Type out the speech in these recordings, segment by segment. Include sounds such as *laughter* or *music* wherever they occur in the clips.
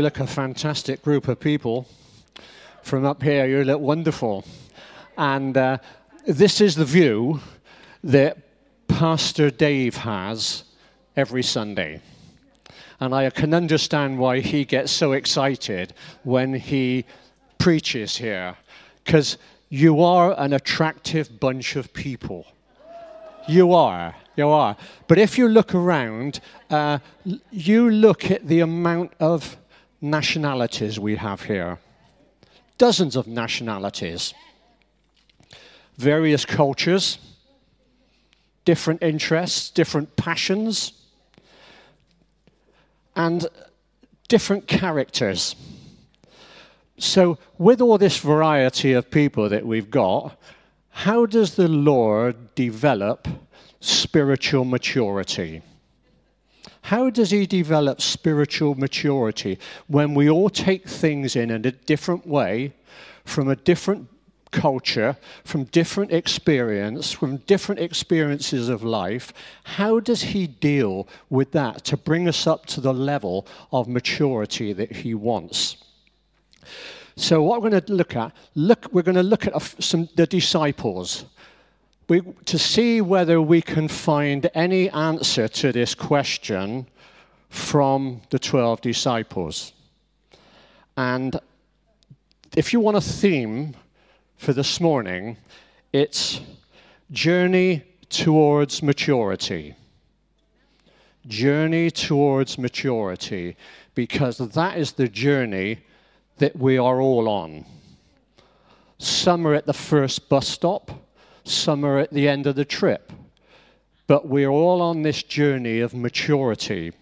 you look a fantastic group of people. From up here, you look wonderful. And uh, this is the view that Pastor Dave has every Sunday. And I can understand why he gets so excited when he preaches here, because you are an attractive bunch of people. You are. You are. But if you look around, uh, you look at the amount of nationalities we have here dozens of nationalities, various cultures, different interests, different passions, and different characters. So, with all this variety of people that we've got, how does the Lord develop spiritual maturity? How does he develop spiritual maturity when we all take things in in a different way, from a different culture, from different experience, from different experiences of life? How does he deal with that to bring us up to the level of maturity that he wants? So what we're going to look at, look, we're going to look at some the disciples. We, to see whether we can find any answer to this question from the 12 disciples. And if you want a theme for this morning, it's journey towards maturity. Journey towards maturity, because that is the journey that we are all on. Some are at the first bus stop, some are at the end of the trip. But we're all on this journey of maturity.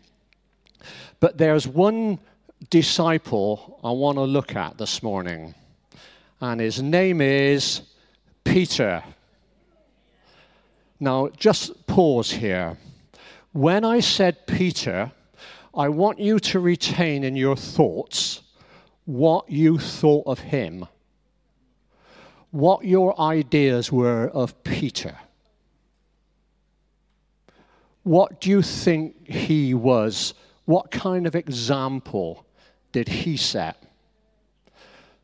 But there's one disciple I want to look at this morning, and his name is Peter. Now, just pause here. When I said Peter, I want you to retain in your thoughts what you thought of him, what your ideas were of Peter. What do you think he was? What kind of example did he set?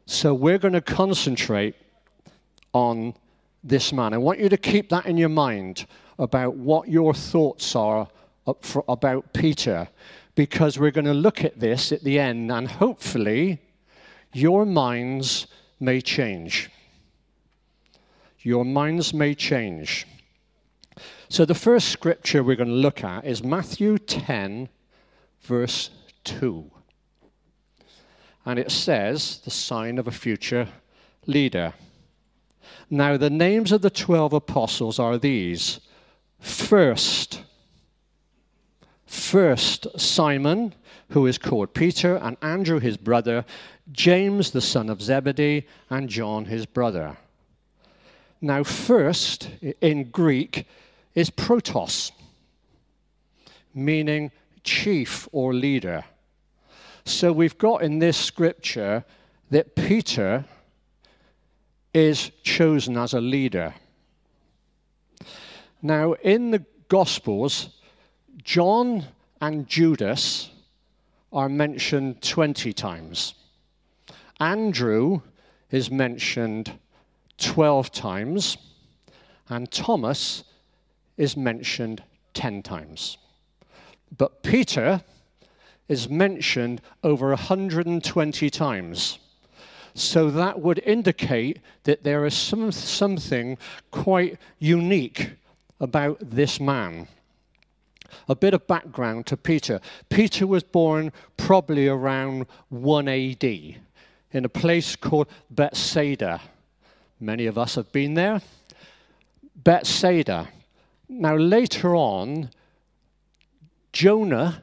So we're going to concentrate on this man. I want you to keep that in your mind about what your thoughts are about Peter, because we're going to look at this at the end and hopefully your minds may change. Your minds may change. So, the first scripture we're going to look at is Matthew 10, verse 2. And it says, the sign of a future leader. Now, the names of the 12 apostles are these first, first Simon, who is called Peter, and Andrew his brother, James the son of Zebedee, and John his brother. Now, first in Greek is protos, meaning chief or leader. So we've got in this scripture that Peter is chosen as a leader. Now, in the Gospels, John and Judas are mentioned 20 times. Andrew is mentioned 12 times, and Thomas is mentioned 10 times. But Peter is mentioned over 120 times. So that would indicate that there is some, something quite unique about this man. A bit of background to Peter. Peter was born probably around 1 AD in a place called Bethsaida. Many of us have been there. Bethsaida. Now, later on, Jonah,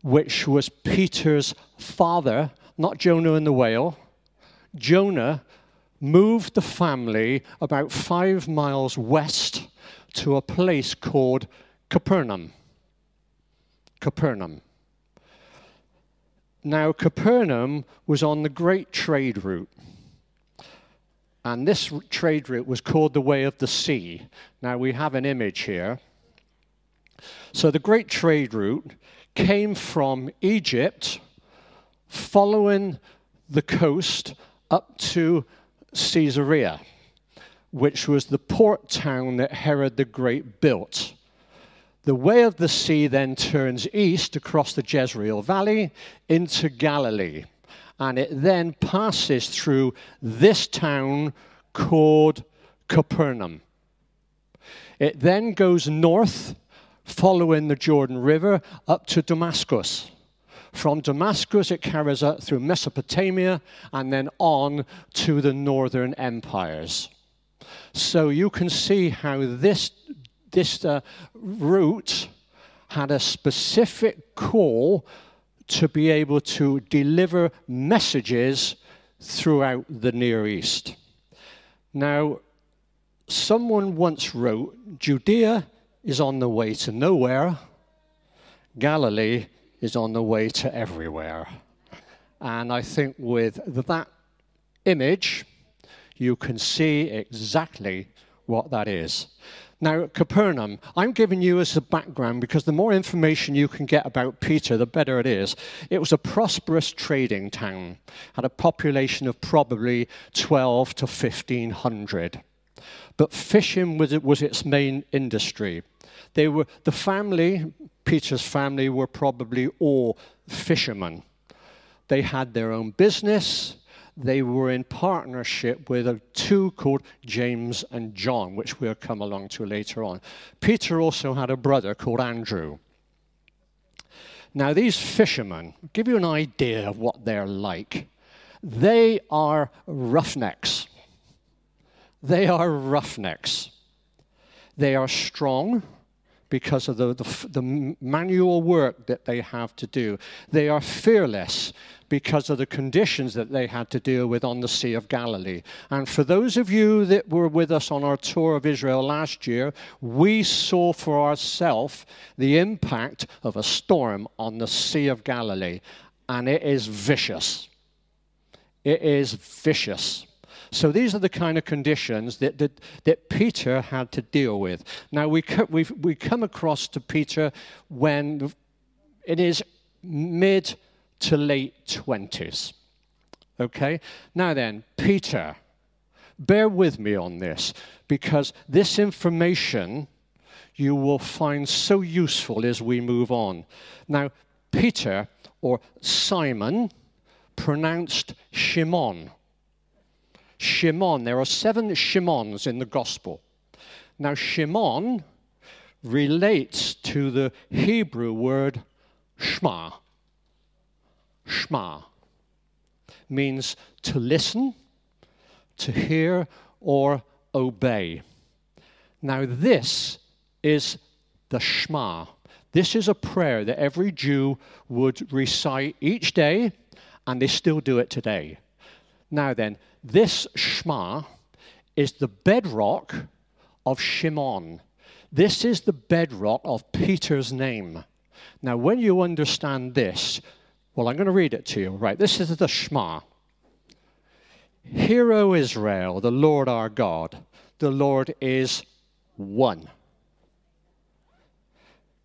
which was Peter's father, not Jonah and the whale, Jonah moved the family about five miles west to a place called Capernaum. Capernaum. Now, Capernaum was on the great trade route. And this trade route was called the Way of the Sea. Now, we have an image here. So, the great trade route came from Egypt following the coast up to Caesarea, which was the port town that Herod the Great built. The way of the sea then turns east across the Jezreel Valley into Galilee, and it then passes through this town called Capernaum. It then goes north, following the Jordan River, up to Damascus. From Damascus, it carries out through Mesopotamia and then on to the northern empires. So you can see how this, this uh, route had a specific call to be able to deliver messages throughout the Near East. Now, someone once wrote Judea is on the way to nowhere, Galilee is on the way to everywhere. And I think with that image, you can see exactly what that is. Now, Capernaum, I'm giving you as a background because the more information you can get about Peter, the better it is. It was a prosperous trading town, had a population of probably 12 to 1500. But fishing was, was its main industry. They were the family, Peter's family, were probably all fishermen. They had their own business. They were in partnership with a two called James and John, which we'll come along to later on. Peter also had a brother called Andrew. Now, these fishermen, give you an idea of what they're like. They are roughnecks. They are roughnecks. They are strong because of the, the, the, manual work that they have to do. They are fearless because of the conditions that they had to deal with on the Sea of Galilee. And for those of you that were with us on our tour of Israel last year, we saw for ourselves the impact of a storm on the Sea of Galilee. And it is vicious. It is vicious. So these are the kind of conditions that, that, that Peter had to deal with. Now, we, we we come across to Peter when in his mid to late 20s. Okay? Now then, Peter, bear with me on this because this information you will find so useful as we move on. Now, Peter, or Simon, pronounced Shimon. Shimon. There are seven Shimons in the gospel. Now, Shimon relates to the Hebrew word Shema. Shema means to listen, to hear, or obey. Now, this is the Shema. This is a prayer that every Jew would recite each day, and they still do it today. Now, then, this Shema is the bedrock of Shimon. This is the bedrock of Peter's name. Now, when you understand this, well, I'm going to read it to you. Right, this is the Shema. Hear, O Israel, the Lord our God, the Lord is one.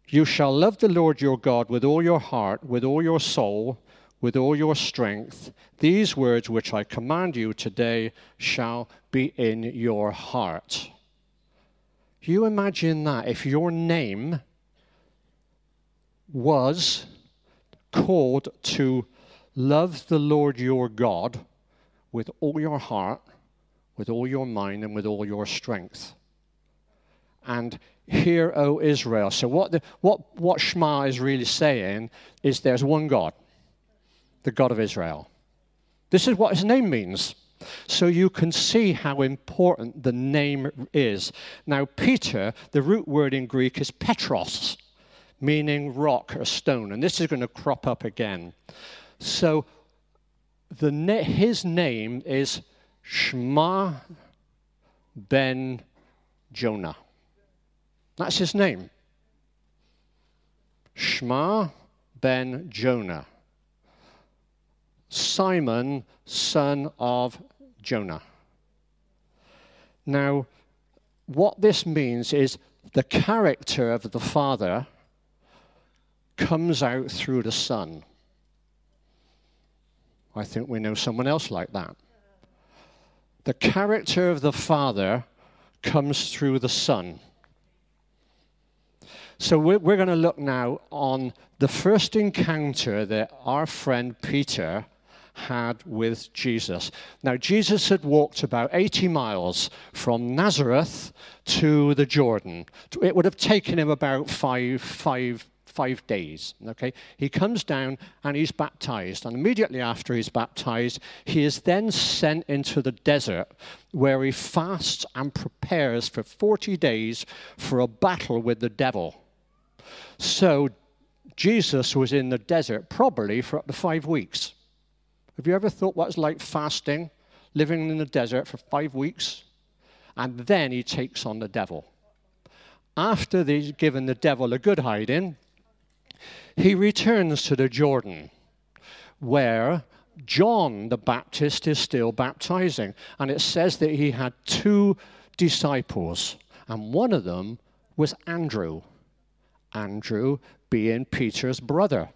You shall love the Lord your God with all your heart, with all your soul, with all your strength. These words which I command you today shall be in your heart. You imagine that if your name was called to love the Lord your God with all your heart, with all your mind, and with all your strength. And hear, O Israel. So, what, the, what, what Shema is really saying is there's one God the God of Israel. This is what his name means. So you can see how important the name is. Now, Peter, the root word in Greek is Petros, meaning rock or stone. And this is going to crop up again. So the his name is Shema ben Jonah. That's his name. Shema ben Jonah. Simon, son of Jonah. Now, what this means is the character of the Father comes out through the Son. I think we know someone else like that. The character of the Father comes through the Son. So we're, we're going to look now on the first encounter that our friend Peter had with Jesus. Now, Jesus had walked about 80 miles from Nazareth to the Jordan. It would have taken him about five, five, five days. Okay, he comes down and he's baptized, and immediately after he's baptized, he is then sent into the desert where he fasts and prepares for 40 days for a battle with the devil. So Jesus was in the desert probably for up to five weeks. Have you ever thought what it's like fasting, living in the desert for five weeks? And then he takes on the devil. After he's given the devil a good hiding, he returns to the Jordan, where John the Baptist is still baptizing. And it says that he had two disciples, and one of them was Andrew. Andrew being Peter's brother.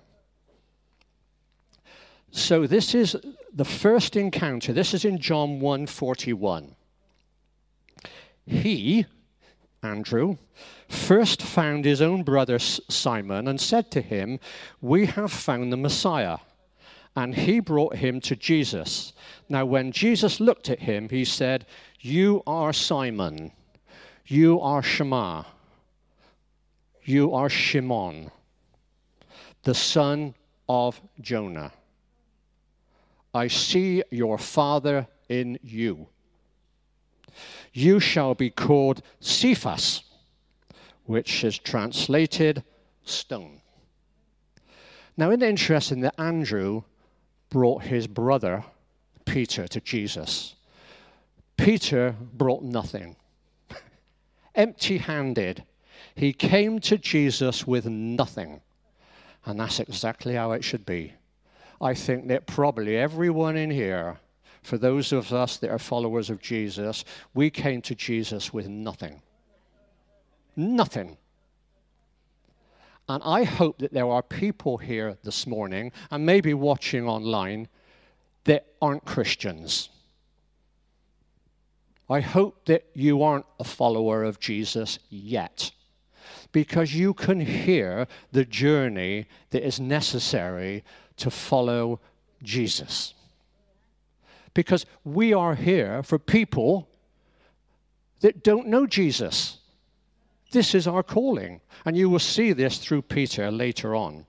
So this is the first encounter. This is in John 1:41. He, Andrew, first found his own brother Simon and said to him, "We have found the Messiah." And he brought him to Jesus. Now when Jesus looked at him, he said, "You are Simon. You are Shema. You are Shimon, the son of Jonah." I see your Father in you. You shall be called Cephas, which is translated stone. Now, isn't it interesting that Andrew brought his brother Peter to Jesus? Peter brought nothing, *laughs* empty handed. He came to Jesus with nothing. And that's exactly how it should be. I think that probably everyone in here, for those of us that are followers of Jesus, we came to Jesus with nothing. Nothing. And I hope that there are people here this morning, and maybe watching online, that aren't Christians. I hope that you aren't a follower of Jesus yet because you can hear the journey that is necessary to follow Jesus. Because we are here for people that don't know Jesus. This is our calling. And you will see this through Peter later on.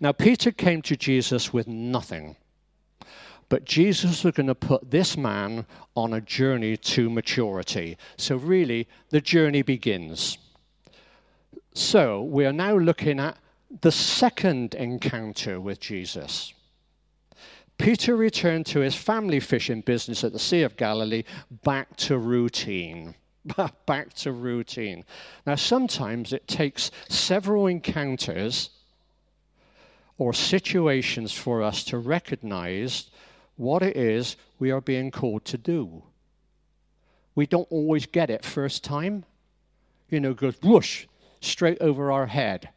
Now, Peter came to Jesus with nothing. But Jesus was going to put this man on a journey to maturity. So, really, the journey begins. So, we are now looking at the second encounter with Jesus. Peter returned to his family fishing business at the Sea of Galilee back to routine. *laughs* back to routine. Now, sometimes it takes several encounters or situations for us to recognize what it is we are being called to do. We don't always get it first time. You know, goes whoosh, straight over our head.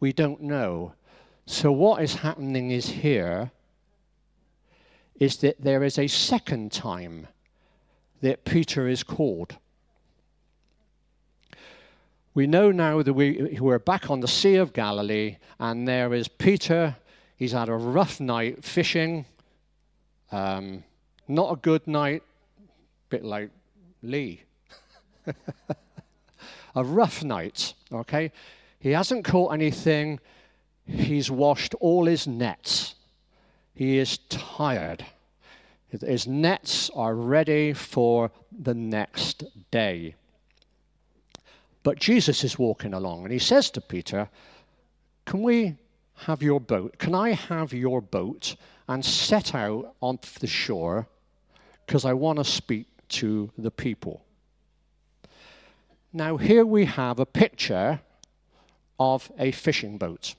We don't know. So, what is happening is here is that there is a second time that Peter is called. We know now that we, we're back on the Sea of Galilee, and there is Peter. He's had a rough night fishing. Um, not a good night, bit like Lee. *laughs* a rough night, okay? He hasn't caught anything. He's washed all his nets. He is tired. His nets are ready for the next day. But Jesus is walking along and he says to Peter, Can we have your boat? Can I have your boat and set out on the shore? Because I want to speak to the people. Now, here we have a picture of a fishing boat.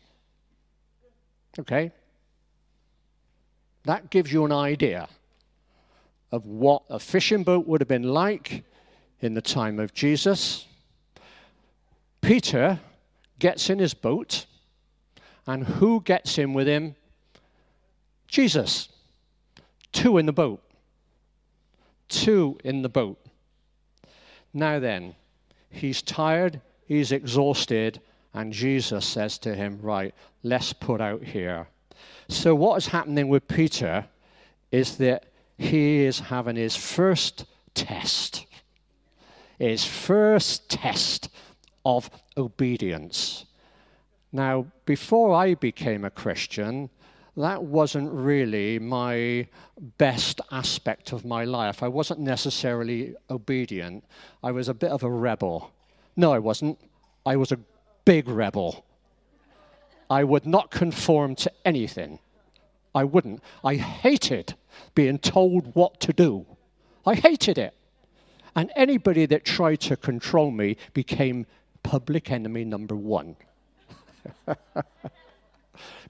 Okay? That gives you an idea of what a fishing boat would have been like in the time of Jesus. Peter gets in his boat, and who gets in with him? Jesus. Two in the boat. Two in the boat. Now then, he's tired, he's exhausted, and Jesus says to him, Right, let's put out here. So, what is happening with Peter is that he is having his first test, his first test of obedience. Now, before I became a Christian, that wasn't really my best aspect of my life. I wasn't necessarily obedient. I was a bit of a rebel. No, I wasn't. I was a big rebel. I would not conform to anything. I wouldn't. I hated being told what to do. I hated it. And anybody that tried to control me became public enemy number one. *laughs* that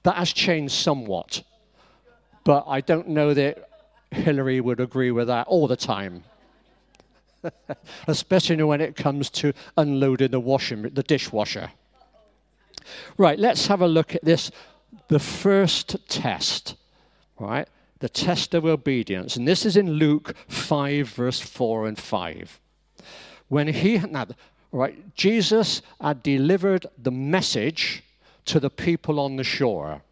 has changed somewhat. But I don't know that Hillary would agree with that all the time. *laughs* Especially when it comes to unloading the washing, the dishwasher. Right, let's have a look at this. The first test, right? The test of obedience. And this is in Luke 5, verse 4 and 5. When he, now, right, Jesus had delivered the message to the people on the shore.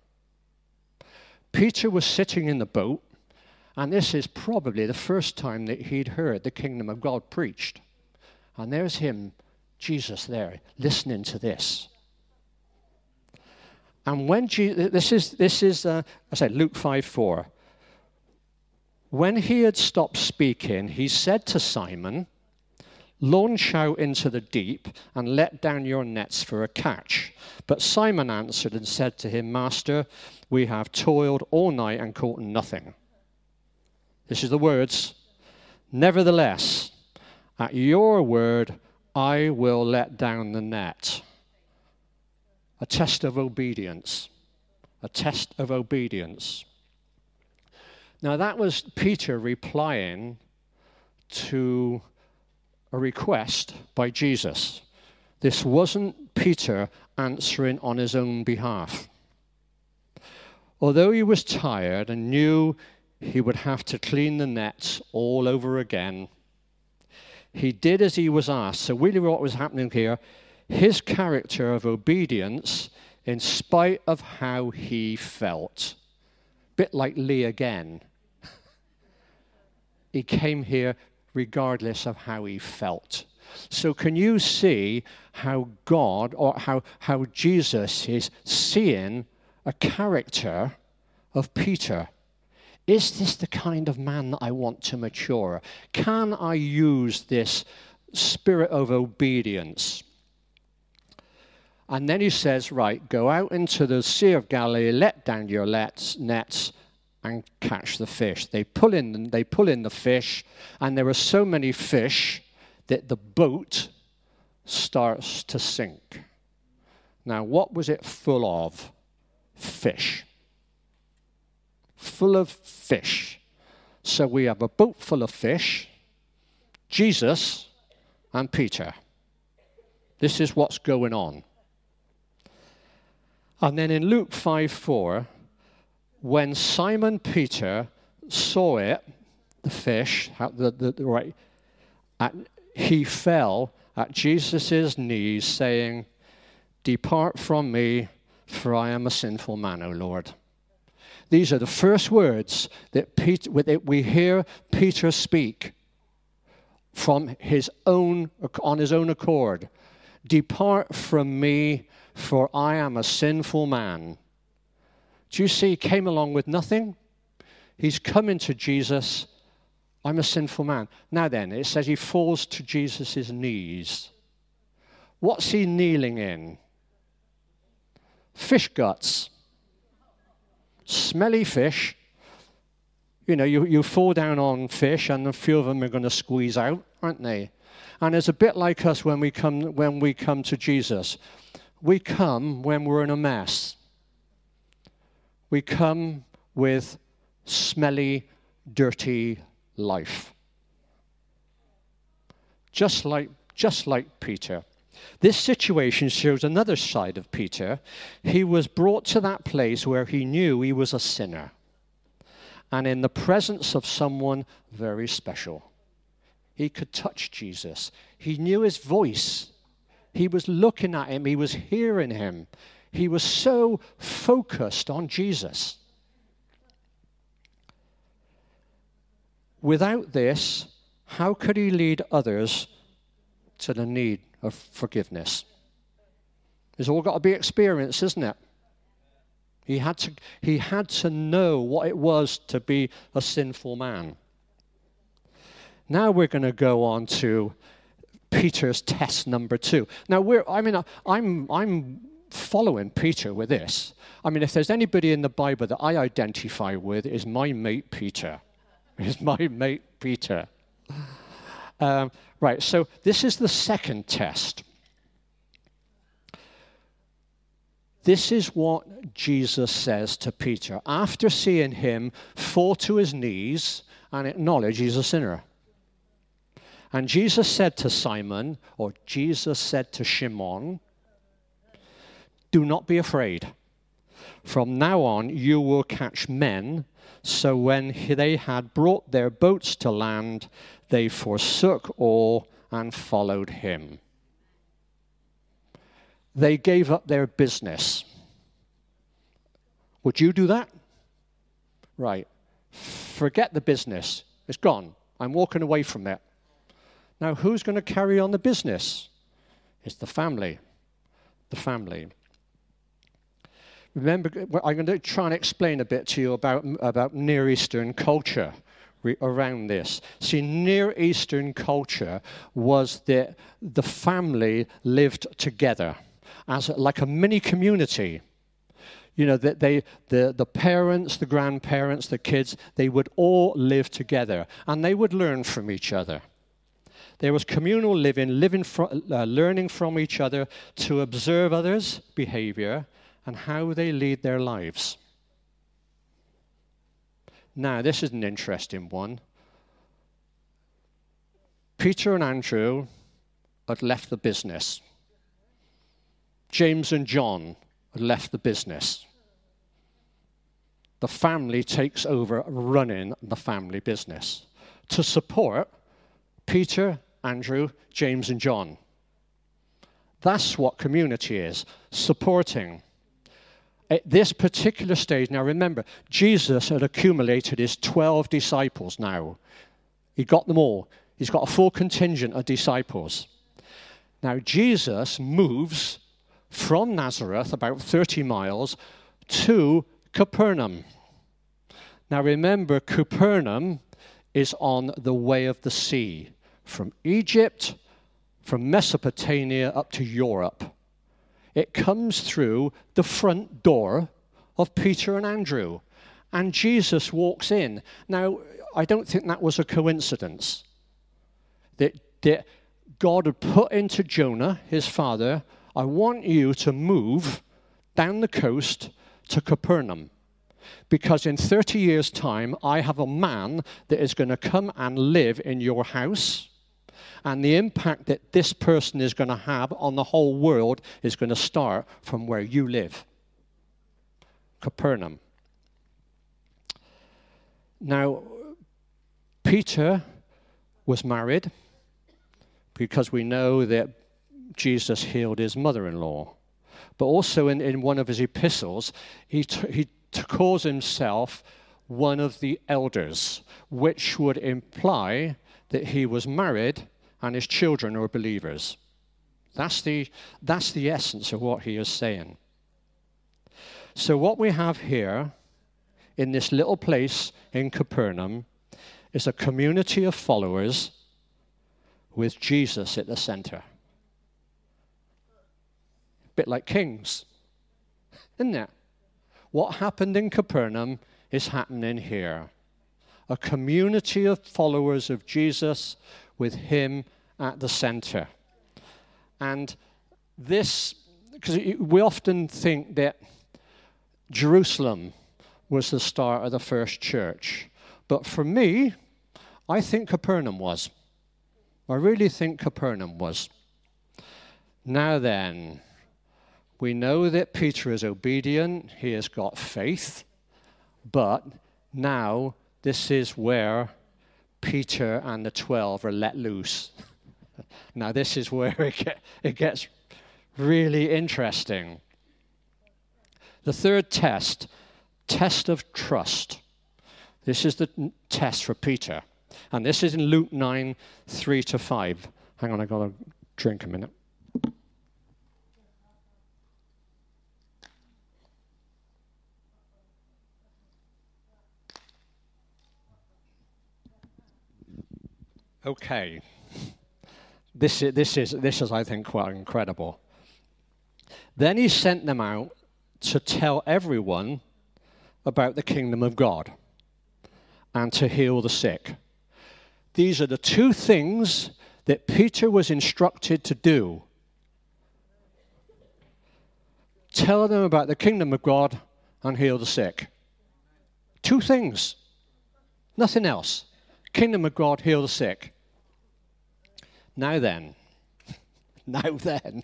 Peter was sitting in the boat, and this is probably the first time that he'd heard the kingdom of God preached. And there's him, Jesus, there, listening to this. And when Jesus, this is, this is uh, I said, Luke 5 4. When he had stopped speaking, he said to Simon, Launch out into the deep and let down your nets for a catch. But Simon answered and said to him, Master, we have toiled all night and caught nothing. This is the words. Nevertheless, at your word, I will let down the net. A test of obedience. A test of obedience. Now, that was Peter replying to a request by Jesus. This wasn't Peter answering on his own behalf. Although he was tired and knew he would have to clean the nets all over again, he did as he was asked. So, really, what was happening here, his character of obedience, in spite of how he felt, bit like Lee again. he came here regardless of how he felt. So, can you see how God or how, how Jesus is seeing a character of Peter? Is this the kind of man that I want to mature? Can I use this spirit of obedience? And then he says, Right, go out into the Sea of Galilee, let down your nets, and catch the fish. They pull in, they pull in the fish, and there are so many fish that the boat starts to sink. Now, what was it full of? Fish. Full of fish. So we have a boat full of fish, Jesus, and Peter. This is what's going on. And then in Luke 5 4, when Simon Peter saw it, the fish, the, the, the right, he fell at Jesus' knees, saying, Depart from me, for I am a sinful man, O Lord. These are the first words that, Peter, that we hear Peter speak from his own, on his own accord. Depart from me, for I am a sinful man. Do you see, he came along with nothing? He's coming to Jesus. I'm a sinful man. Now then, it says he falls to Jesus' knees. What's he kneeling in? Fish guts. Smelly fish. You know, you, you fall down on fish, and a few of them are going to squeeze out, aren't they? And it's a bit like us when we come, when we come to Jesus. We come when we're in a mess we come with smelly, dirty life. Just like, just like Peter. This situation shows another side of Peter. He was brought to that place where he knew he was a sinner. and in the presence of someone very special. He could touch Jesus, he knew his voice. He was looking at him, he was hearing him. He was so focused on Jesus. Without this, how could he lead others to the need of forgiveness? It's all got to be experienced, isn't it? He had to, he had to know what it was to be a sinful man. Now we're going to go on to Peter's test number two. Now we're, I mean, I'm, I'm following Peter with this. I mean, if there's anybody in the Bible that I identify with, is my mate Peter. *laughs* Is my mate Peter. Um, right, so this is the second test. This is what Jesus says to Peter after seeing him fall to his knees and acknowledge he's a sinner. And Jesus said to Simon, or Jesus said to Shimon, Do not be afraid. From now on, you will catch men. So when they had brought their boats to land, they forsook all and followed him. They gave up their business. Would you do that? Right. Forget the business. It's gone. I'm walking away from it. Now, who's going to carry on the business? It's the family. The family. Remember, I'm going to try and explain a bit to you about, about Near Eastern culture around this. See, Near Eastern culture was that the family lived together as like a mini community. You know, that they, the, the parents, the grandparents, the kids, they would all live together and they would learn from each other. There was communal living, living uh, learning from each other to observe others' behavior and how they lead their lives. Now, this is an interesting one. Peter and Andrew had left the business. James and John had left the business. The family takes over running the family business to support Peter, Andrew, James, and John. That's what community is supporting. At this particular stage, now remember, Jesus had accumulated his 12 disciples now. He got them all. He's got a full contingent of disciples. Now, Jesus moves from Nazareth, about 30 miles, to Capernaum. Now remember, Capernaum is on the way of the sea, from Egypt, from Mesopotamia up to Europe. It comes through the front door of Peter and Andrew, and Jesus walks in. Now, I don't think that was a coincidence. That, that God had put into Jonah, his father, I want you to move down the coast to Capernaum. Because in 30 years' time, I have a man that is going to come and live in your house. And the impact that this person is going to have on the whole world is going to start from where you live Capernaum. Now, Peter was married because we know that Jesus healed his mother in law. But also in, in one of his epistles, he, t- he t- calls himself one of the elders, which would imply that he was married and his children were believers. That's the, that's the essence of what he is saying. So, what we have here in this little place in Capernaum is a community of followers with Jesus at the center A bit like kings, isn't it? What happened in Capernaum is happening here. A community of followers of Jesus with him at the center. And this, because we often think that Jerusalem was the start of the first church. But for me, I think Capernaum was. I really think Capernaum was. Now then, we know that Peter is obedient, he has got faith, but now this is where Peter and the 12 are let loose. *laughs* now, this is where it, get, it gets really interesting. The third test, test of trust. This is the test for Peter. And this is in Luke 9 3 to 5. Hang on, I've got to drink a minute. Okay. This is, this, is, this is, I think, quite incredible. Then he sent them out to tell everyone about the kingdom of God and to heal the sick. These are the two things that Peter was instructed to do tell them about the kingdom of God and heal the sick. Two things, nothing else. Kingdom of God, heal the sick. Now then, *laughs* now then,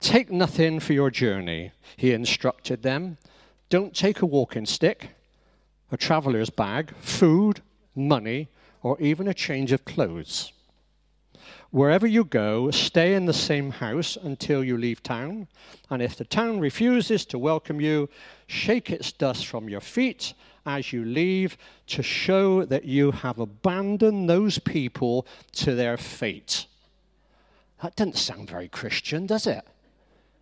take nothing for your journey, he instructed them. Don't take a walking stick, a traveler's bag, food, money, or even a change of clothes. Wherever you go, stay in the same house until you leave town. And if the town refuses to welcome you, shake its dust from your feet as you leave to show that you have abandoned those people to their fate. That doesn't sound very Christian, does it?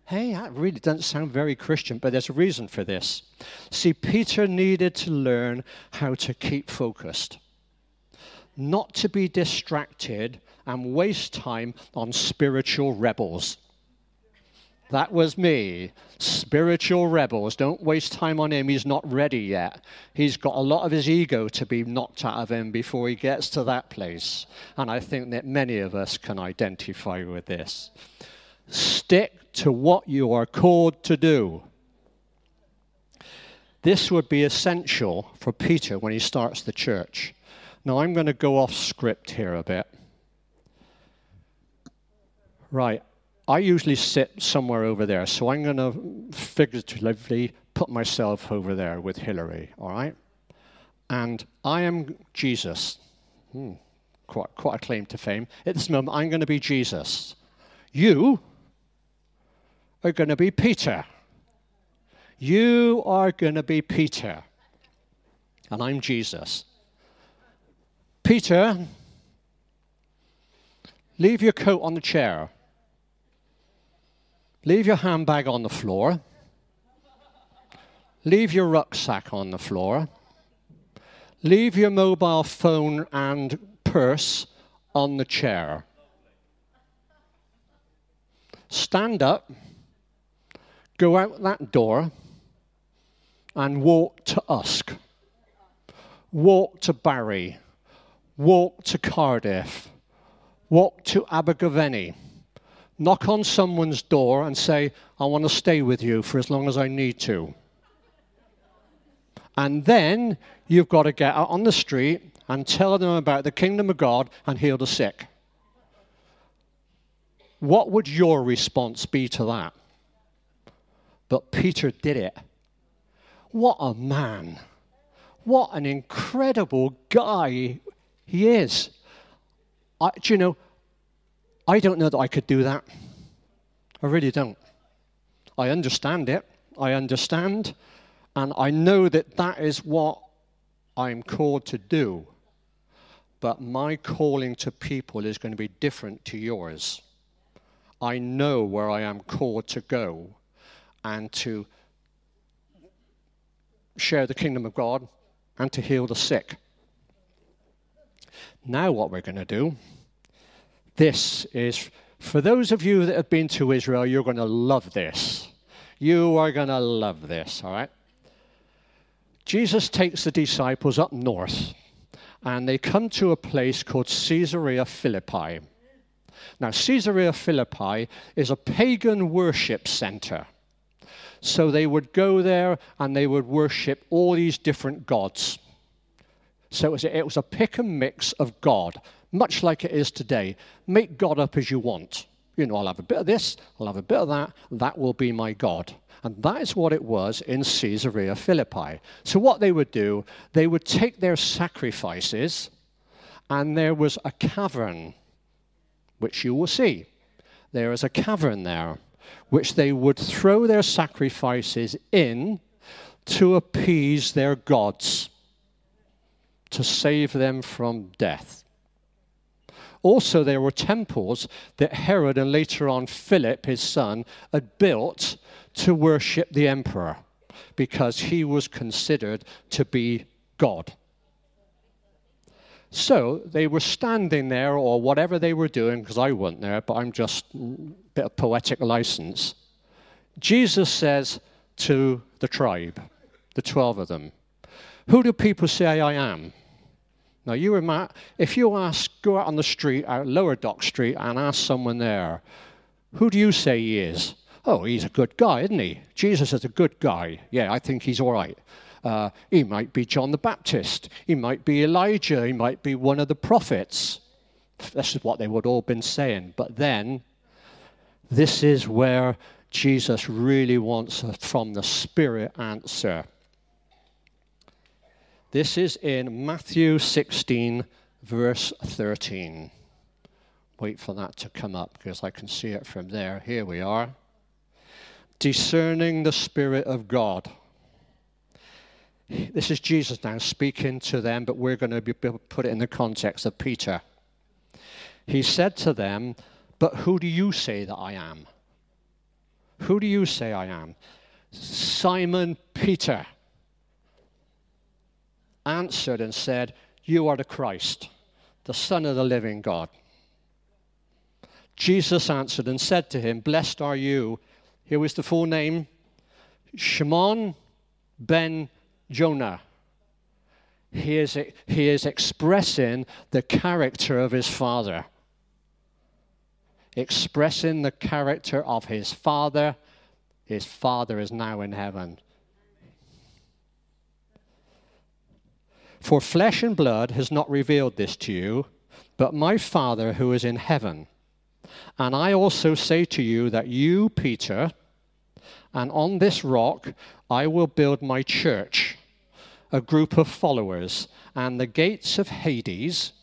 Hey, that really doesn't sound very Christian, but there's a reason for this. See, Peter needed to learn how to keep focused, not to be distracted and waste time on spiritual rebels. That was me. Spiritual rebels. Don't waste time on him. He's not ready yet. He's got a lot of his ego to be knocked out of him before he gets to that place. And I think that many of us can identify with this. Stick to what you are called to do. This would be essential for Peter when he starts the church. Now, I'm going to go off script here a bit. Right, I usually sit somewhere over there, so I'm going to figuratively put myself over there with Hillary, all right? And I am Jesus. Hmm, quite, quite a claim to fame. At this moment, I'm going to be Jesus. You are going to be Peter. You are going to be Peter. And I'm Jesus. Peter, leave your coat on the chair. Leave your handbag on the floor. Leave your rucksack on the floor. Leave your mobile phone and purse on the chair. Stand up, go out that door, and walk to Usk. Walk to Barry. Walk to Cardiff. Walk to Abergavenny knock on someone's door and say, I want to stay with you for as long as I need to. And then you've got to get out on the street and tell them about the kingdom of God and heal the sick. What would your response be to that? But Peter did it. What a man. What an incredible guy he is. I, do you know, I don't know that I could do that. I really don't. I understand it. I understand. And I know that that is what I'm called to do. But my calling to people is going to be different to yours. I know where I am called to go and to share the kingdom of God and to heal the sick. Now, what we're going to do this is for those of you that have been to Israel, you're going to love this. You are going to love this, all right? Jesus takes the disciples up north and they come to a place called Caesarea Philippi. Now, Caesarea Philippi is a pagan worship center. So they would go there and they would worship all these different gods. So it was a, pick and mix of God much like it is today. Make God up as you want. You know, I'll have a bit of this, I'll have a bit of that, that will be my God. And that is what it was in Caesarea Philippi. So, what they would do, they would take their sacrifices, and there was a cavern, which you will see. There is a cavern there, which they would throw their sacrifices in to appease their gods, to save them from death. Also, there were temples that Herod and later on Philip, his son, had built to worship the emperor because he was considered to be God. So they were standing there, or whatever they were doing, because I wasn't there, but I'm just a bit of poetic license. Jesus says to the tribe, the 12 of them, Who do people say I am? Now, you and Matt, if you ask, go out on the street, out Lower Dock Street, and ask someone there, who do you say he is? Oh, he's a good guy, isn't he? Jesus is a good guy. Yeah, I think he's all right. Uh, he might be John the Baptist. He might be Elijah. He might be one of the prophets. This is what they would all been saying. But then, this is where Jesus really wants a from the Spirit answer. This is in Matthew 16, verse 13. Wait for that to come up because I can see it from there. Here we are. Discerning the Spirit of God. This is Jesus now speaking to them, but we're going to be, put it in the context of Peter. He said to them, But who do you say that I am? Who do you say I am? Simon Peter answered and said, You are the Christ, the Son of the living God. Jesus answered and said to him, Blessed are you. Here was the full name Shimon ben Jonah. He is, he is expressing the character of his father. Expressing the character of his father. His father is now in heaven. For flesh and blood has not revealed this to you, but my Father who is in heaven. And I also say to you that you, Peter, and on this rock I will build my church, a group of followers, and the gates of Hades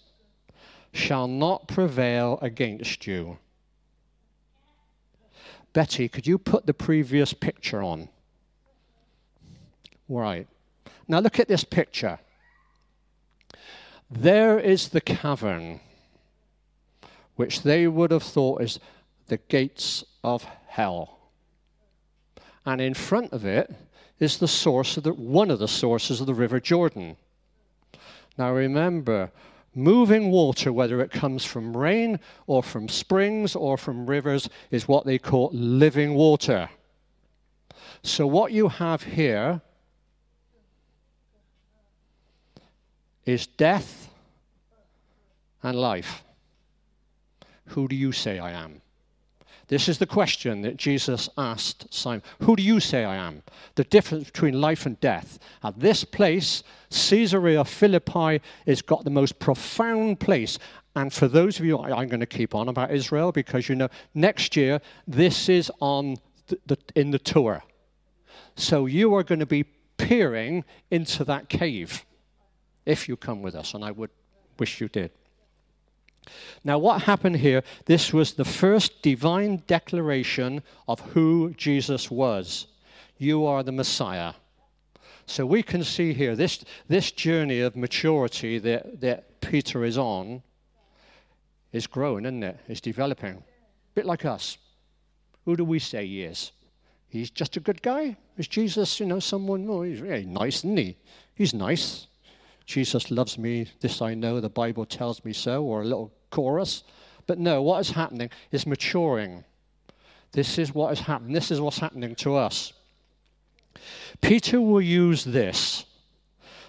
shall not prevail against you. Betty, could you put the previous picture on? Right. Now look at this picture. There is the cavern, which they would have thought is the gates of hell. And in front of it is the source of the, one of the sources of the River Jordan. Now remember, moving water, whether it comes from rain or from springs or from rivers, is what they call living water. So what you have here is death and life. Who do you say I am? This is the question that Jesus asked Simon. Who do you say I am? The difference between life and death. At this place, Caesarea Philippi has got the most profound place. And for those of you, I'm going to keep on about Israel because you know, next year, this is on the, the, in the tour. So you are going to be peering into that cave if you come with us, and I would wish you did. Now, what happened here? This was the first divine declaration of who Jesus was. You are the Messiah. So we can see here this, this journey of maturity that, that Peter is on is growing, isn't it? It's developing. A bit like us. Who do we say he is? He's just a good guy? Is Jesus, you know, someone? Oh, he's really nice, isn't he? He's nice. Jesus loves me, this I know, the Bible tells me so, or a little chorus. But no, what is happening is maturing. This is what is happening. This is what's happening to us. Peter will use this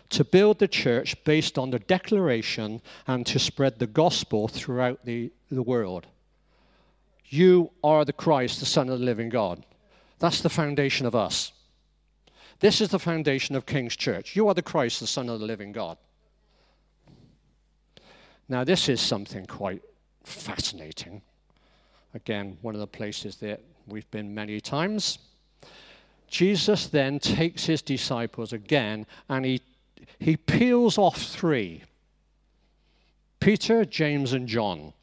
to build the church based on the declaration and to spread the gospel throughout the, the world. You are the Christ, the Son of the living God. That's the foundation of us. This is the foundation of King's Church. You are the Christ, the Son of the living God. Now, this is something quite fascinating. Again, one of the places that we've been many times. Jesus then takes his disciples again and he, he peels off three Peter, James, and John.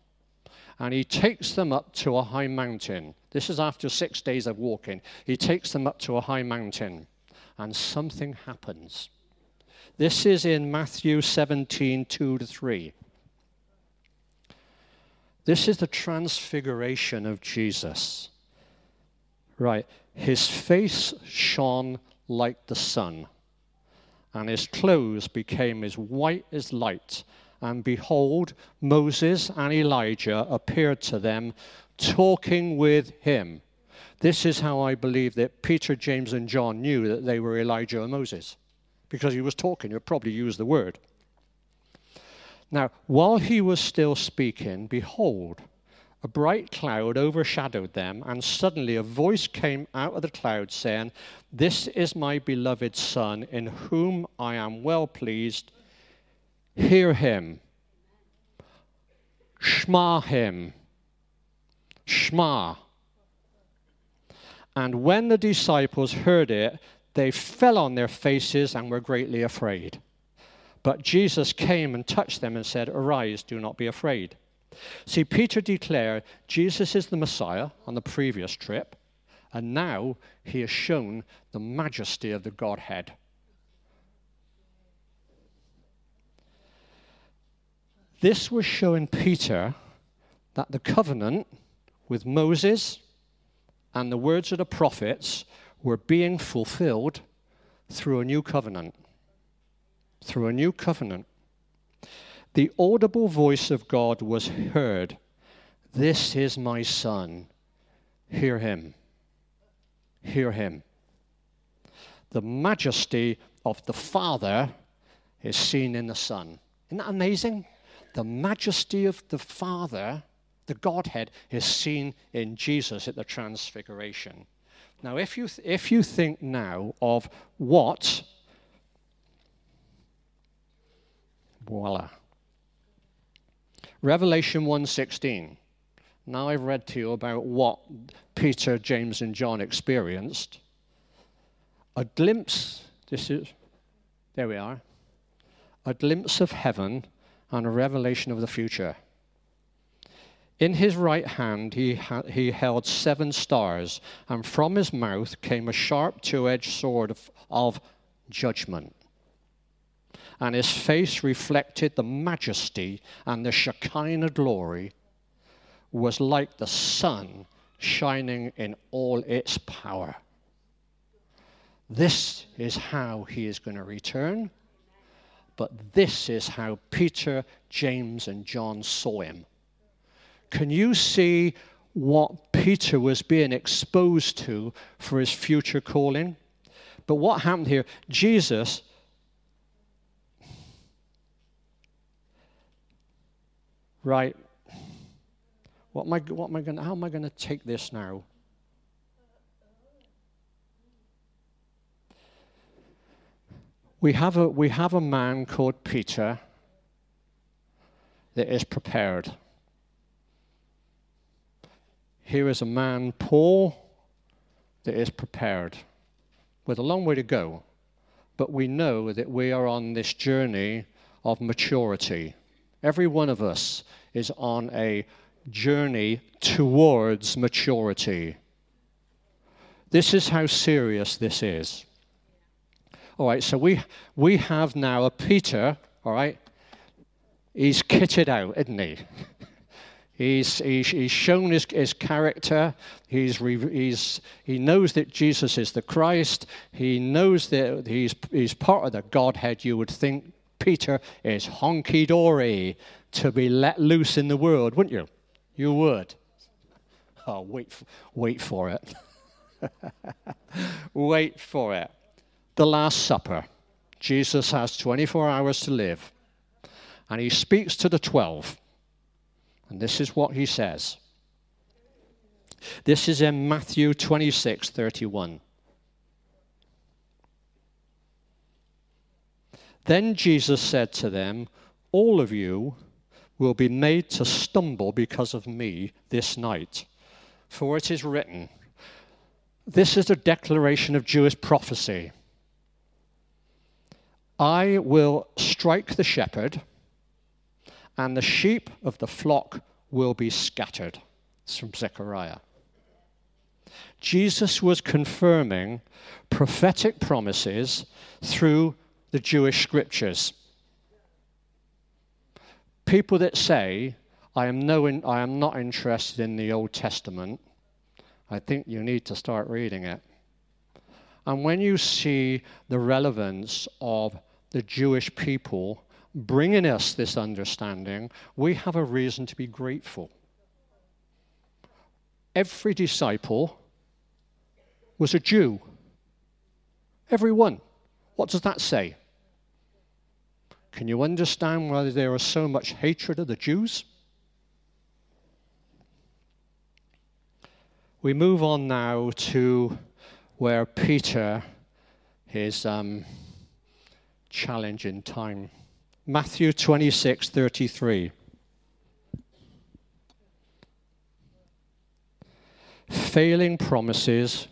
And he takes them up to a high mountain. This is after six days of walking. He takes them up to a high mountain, and something happens. This is in Matthew 17 2 to 3. This is the transfiguration of Jesus. Right. His face shone like the sun, and his clothes became as white as light. And behold, Moses and Elijah appeared to them, talking with him. This is how I believe that Peter, James, and John knew that they were Elijah and Moses, because he was talking. He probably used the word. Now, while he was still speaking, behold, a bright cloud overshadowed them, and suddenly a voice came out of the cloud saying, This is my beloved Son, in whom I am well pleased. Hear him. Shema him. Shema. And when the disciples heard it, they fell on their faces and were greatly afraid. But Jesus came and touched them and said, Arise, do not be afraid. See, Peter declared Jesus is the Messiah on the previous trip, and now he has shown the majesty of the Godhead. This was showing Peter that the covenant with Moses and the words of the prophets were being fulfilled through a new covenant. Through a new covenant the audible voice of God was heard This is my son. Hear him. Hear him. The majesty of the Father is seen in the Son. Isn't that amazing? The majesty of the Father, the Godhead, is seen in Jesus at the Transfiguration. Now, if you, th- if you think now of what, voila Revelation 1:16. Now I've read to you about what Peter, James and John experienced. A glimpse, this is there we are. A glimpse of heaven and a revelation of the future. In his right hand he, ha- he held seven stars, and from his mouth came a sharp two edged sword of, of judgment and his face reflected the majesty and the Shekinah glory, was like the sun shining in all its power. This is how he is going to return, but this is how Peter, James, and John saw him. Can you see what Peter was being exposed to for his future calling? But what happened here? Jesus right, what am I, what am I going how am I going to take this now? We have, a, we have a man called Peter that is prepared. Here is a man, Paul, that is prepared with a long way to go. But we know that we are on this journey of maturity. Every one of us is on a journey towards maturity. This is how serious this is. All right, so we, we have now a Peter, all right? He's kitted out, isn't he? *laughs* He's, he's, he's shown his, his character. He's, he's, he knows that Jesus is the Christ. He knows that he's, he's part of the Godhead, you would think, Peter is honky dory to be let loose in the world, wouldn't you? You would. Oh, wait, wait for it. *laughs* wait for it. The Last Supper. Jesus has 24 hours to live. And he speaks to the 12. And this is what he says. This is in Matthew 26 31. Then Jesus said to them, All of you will be made to stumble because of me this night. For it is written, This is the declaration of Jewish prophecy. I will strike the shepherd, and the sheep of the flock will be scattered. It's from Zechariah. Jesus was confirming prophetic promises through the Jewish scriptures. People that say, I am, no in, I am not interested in the Old Testament, I think you need to start reading it. And when you see the relevance of the Jewish people bringing us this understanding, we have a reason to be grateful. Every disciple was a Jew. Every one. What does that say? Can you understand why there is so much hatred of the Jews? We move on now to where Peter is um, challenging time. Matthew 26 33. Failing promises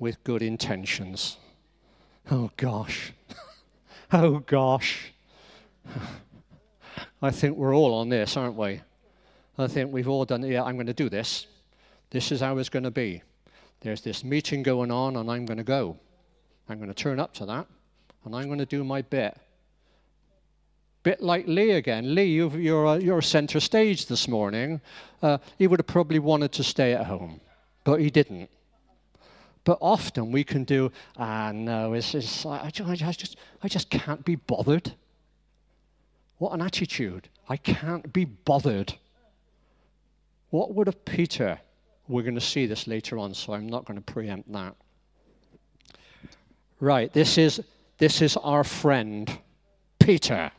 with good intentions. Oh gosh. *laughs* oh gosh. I think we're all on this, aren't we? I think we've all done, yeah, I'm going to do this. This is how it's going to be. There's this meeting going on, and I'm going to go. I'm going to turn up to that, and I'm going to do my bit. Bit like Lee again. Lee, you are you're center stage this morning. Uh, he would have probably wanted to stay at home, but he didn't. But often we can do, ah, no, it's, it's, I, I, just, I just can't be bothered. What an attitude. I can't be bothered. What would have Peter? We're going to see this later on, so I'm not going to preempt that. Right, this is, this is our friend, Peter.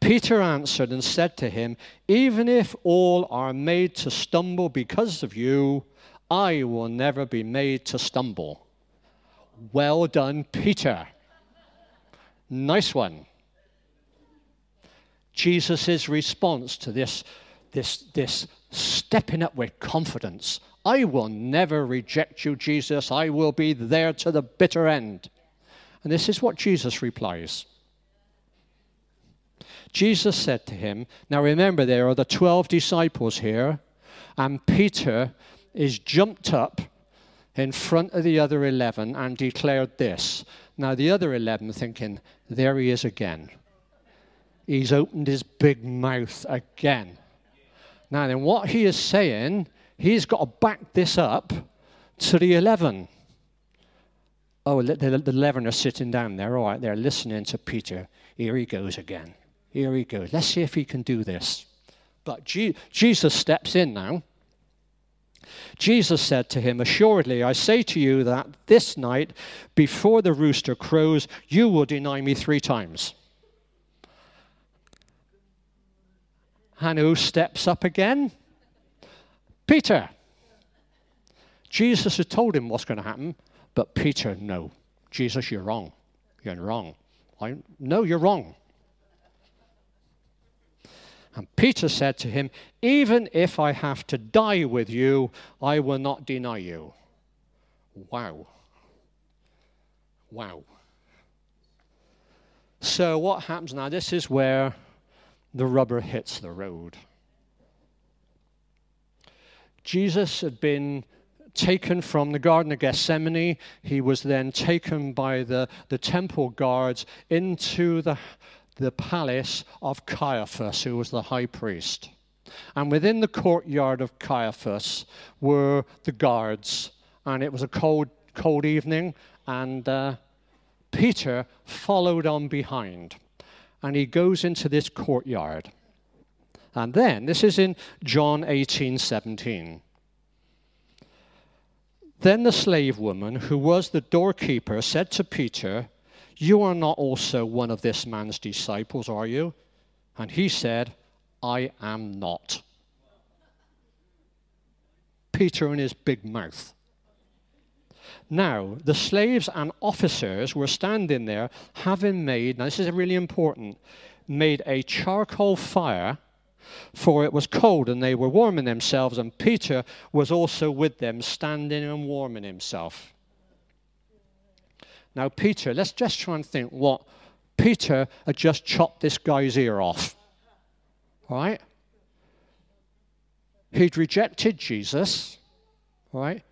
Peter answered and said to him, Even if all are made to stumble because of you, I will never be made to stumble. Well done, Peter. Nice one. Jesus' response to this, this, this stepping up with confidence I will never reject you, Jesus. I will be there to the bitter end. And this is what Jesus replies. Jesus said to him, Now remember, there are the 12 disciples here, and Peter is jumped up in front of the other 11 and declared this. Now, the other 11 thinking, there he is again. He's opened his big mouth again. Now, then, what he is saying, he's got to back this up to the 11. Oh, the, the 11 are sitting down there. All right, they're listening to Peter. Here he goes again. Here he goes. Let's see if he can do this. But G- Jesus steps in now Jesus said to him, Assuredly, I say to you that this night, before the rooster crows, you will deny me three times. And who steps up again? Peter. Jesus had told him what's going to happen, but Peter, no. Jesus, you're wrong. You're wrong. I, no, you're wrong. And Peter said to him, Even if I have to die with you, I will not deny you. Wow. Wow. So, what happens now? This is where the rubber hits the road. Jesus had been taken from the Garden of Gethsemane. He was then taken by the, the temple guards into the the palace of Caiaphas, who was the high priest. And within the courtyard of Caiaphas were the guards. And it was a cold, cold evening, and uh, Peter followed on behind. And he goes into this courtyard. And then, this is in John 18 17. Then the slave woman, who was the doorkeeper, said to Peter, you are not also one of this man's disciples, are you? And he said, I am not. Peter in his big mouth. Now, the slaves and officers were standing there, having made, now this is really important, made a charcoal fire For it was cold, and they were warming themselves, and Peter was also with them, standing and warming himself. Now, Peter, let's just try and think what Peter had just chopped this guy's ear off. Right? He'd rejected Jesus. Right?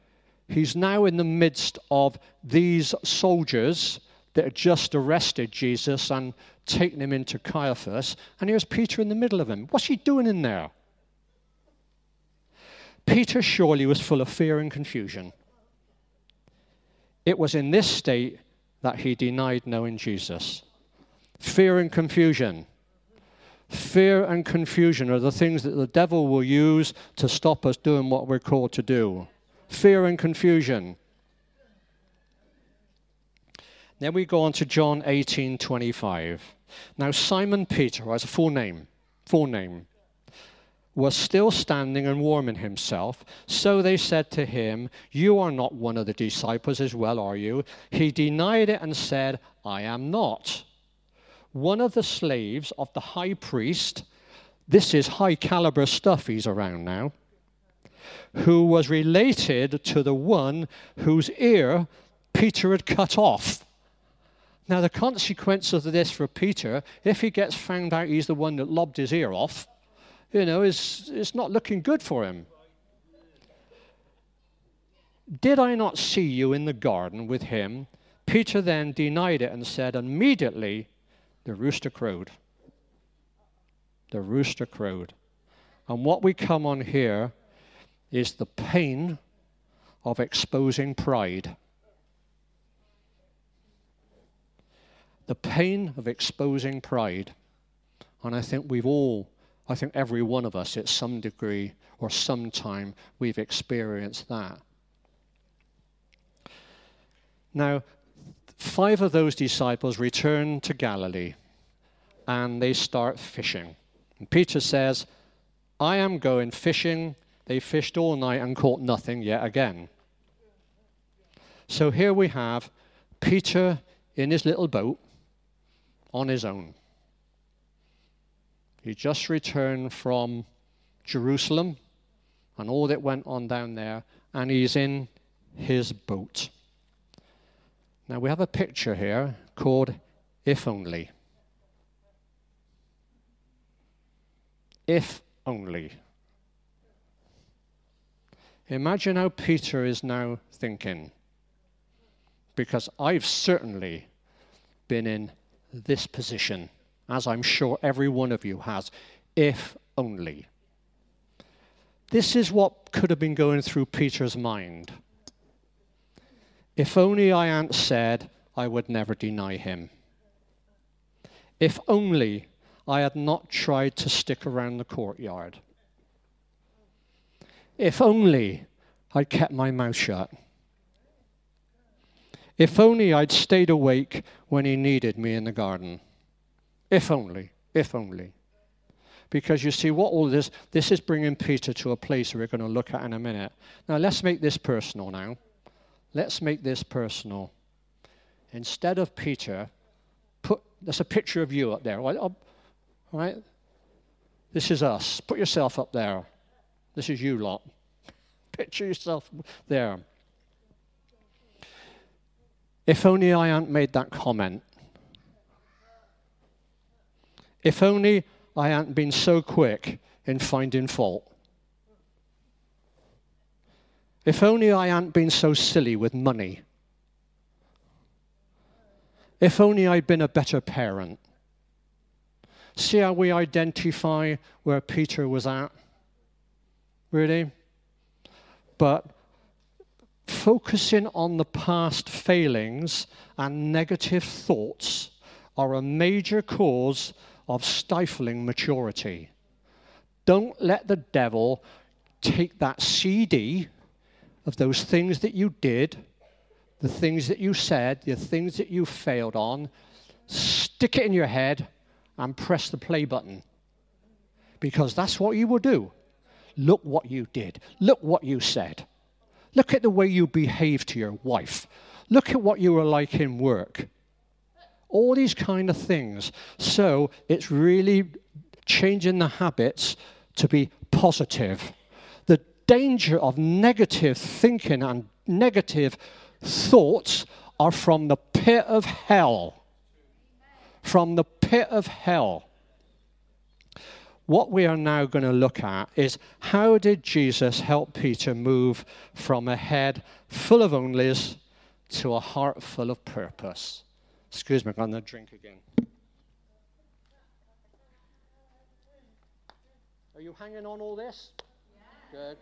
He's now in the midst of these soldiers that had just arrested Jesus and taken him into Caiaphas. And here's Peter in the middle of him. What's he doing in there? Peter surely was full of fear and confusion. It was in this state that he denied knowing Jesus. Fear and confusion. Fear and confusion are the things that the devil will use to stop us doing what we're called to do. Fear and confusion. Then we go on to John 18 25. Now, Simon Peter, as a full name, full name, was still standing and warming himself. So they said to him, You are not one of the disciples as well, are you? He denied it and said, I am not. One of the slaves of the high priest, this is high caliber stuff he's around now, who was related to the one whose ear Peter had cut off. Now, the consequence of this for Peter, if he gets found out he's the one that lobbed his ear off, you know, is, is not looking good for him. Did I not see you in the garden with him? Peter then denied it and said, Immediately the rooster crowed. The rooster crowed. And what we come on here is the pain of exposing pride. The pain of exposing pride. And I think we've all I think every one of us, at some degree or some time, we've experienced that. Now, five of those disciples return to Galilee and they start fishing. And Peter says, I am going fishing. They fished all night and caught nothing yet again. So here we have Peter in his little boat on his own. He just returned from Jerusalem and all that went on down there, and he's in his boat. Now we have a picture here called If Only. If only. Imagine how Peter is now thinking. Because I've certainly been in this position as I'm sure every one of you has, if only. This is what could have been going through Peter's mind. If only I hadn't said I would never deny him. If only I had not tried to stick around the courtyard. If only I'd kept my mouth shut. If only I'd stayed awake when he needed me in the garden. If only, if only. Because you see, what all this, this is bringing Peter to a place we're going to look at in a minute. Now, let's make this personal now. Let's make this personal. Instead of Peter, put, there's a picture of you up there. Right? right? This is us. Put yourself up there. This is you lot. *laughs* Picture yourself there. If only I hadn't made that comment. If only I hadn't been so quick in finding fault. If only I hadn't been so silly with money. If only I'd been a better parent. See how we identify where Peter was at? Really? But focusing on the past failings and negative thoughts are a major cause of stifling maturity. Don't let the devil take that CD of those things that you did, the things that you said, the things that you failed on, stick it in your head and press the play button. Because that's what you will do. Look what you did. Look what you said. Look at the way you behaved to your wife. Look at what you were like in work all these kind of things. So it's really changing the habits to be positive. The danger of negative thinking and negative thoughts are from the pit of hell. From the pit of hell. What we are now going to look at is how did Jesus help Peter move from a head full of onlys to a heart full of purpose? Excuse me, I'm going to drink again. Are you hanging on all this? Yeah. Good.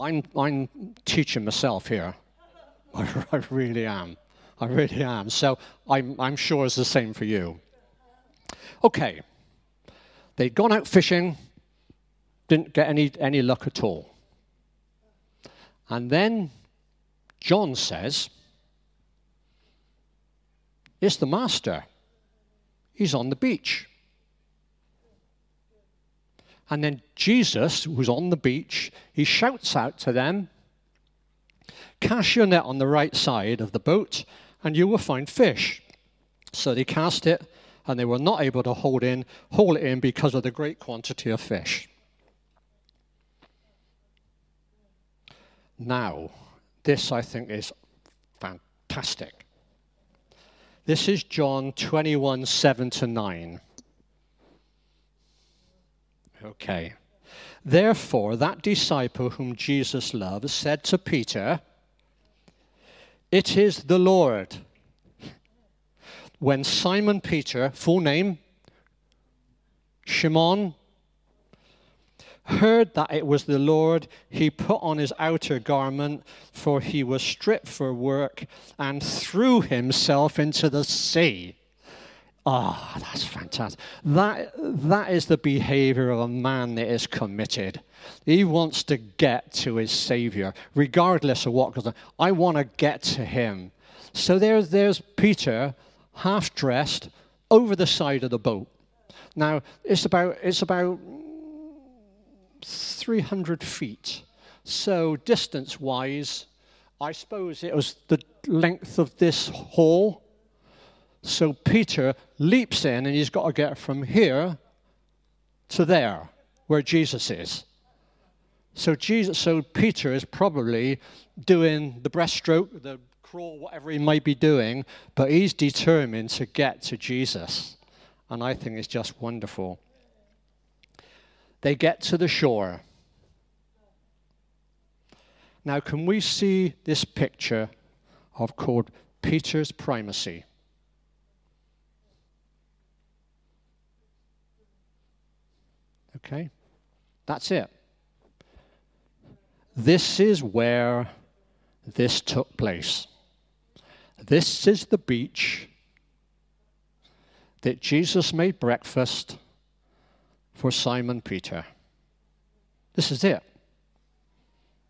I'm, I'm teaching myself here. *laughs* I, I really am. I really am. So I'm, I'm sure it's the same for you. Okay. They'd gone out fishing, didn't get any, any luck at all. And then John says, It's the master. He's on the beach. And then Jesus, who's on the beach, he shouts out to them, Cast your net on the right side of the boat, and you will find fish. So they cast it, and they were not able to hold in, haul it in because of the great quantity of fish. Now, this I think is fantastic. This is John 21 7 to 9. Okay. Therefore, that disciple whom Jesus loves said to Peter, It is the Lord. When Simon Peter, full name, Shimon, heard that it was the Lord, he put on his outer garment, for he was stripped for work, and threw himself into the sea. Ah, oh, that's fantastic. That, that is the behavior of a man that is committed. He wants to get to his Savior, regardless of what goes on. I want to get to him. So there's, there's Peter, half dressed, over the side of the boat. Now, it's about, it's about 300 feet. So, distance wise, I suppose it was the length of this hall so Peter leaps in and he's got to get from here to there where Jesus is. So Jesus so Peter is probably doing the breaststroke, the crawl, whatever he might be doing, but he's determined to get to Jesus. And I think it's just wonderful. They get to the shore. Now, can we see this picture of called Peter's primacy? Okay? That's it. This is where this took place. This is the beach that Jesus made breakfast for Simon Peter. This is it.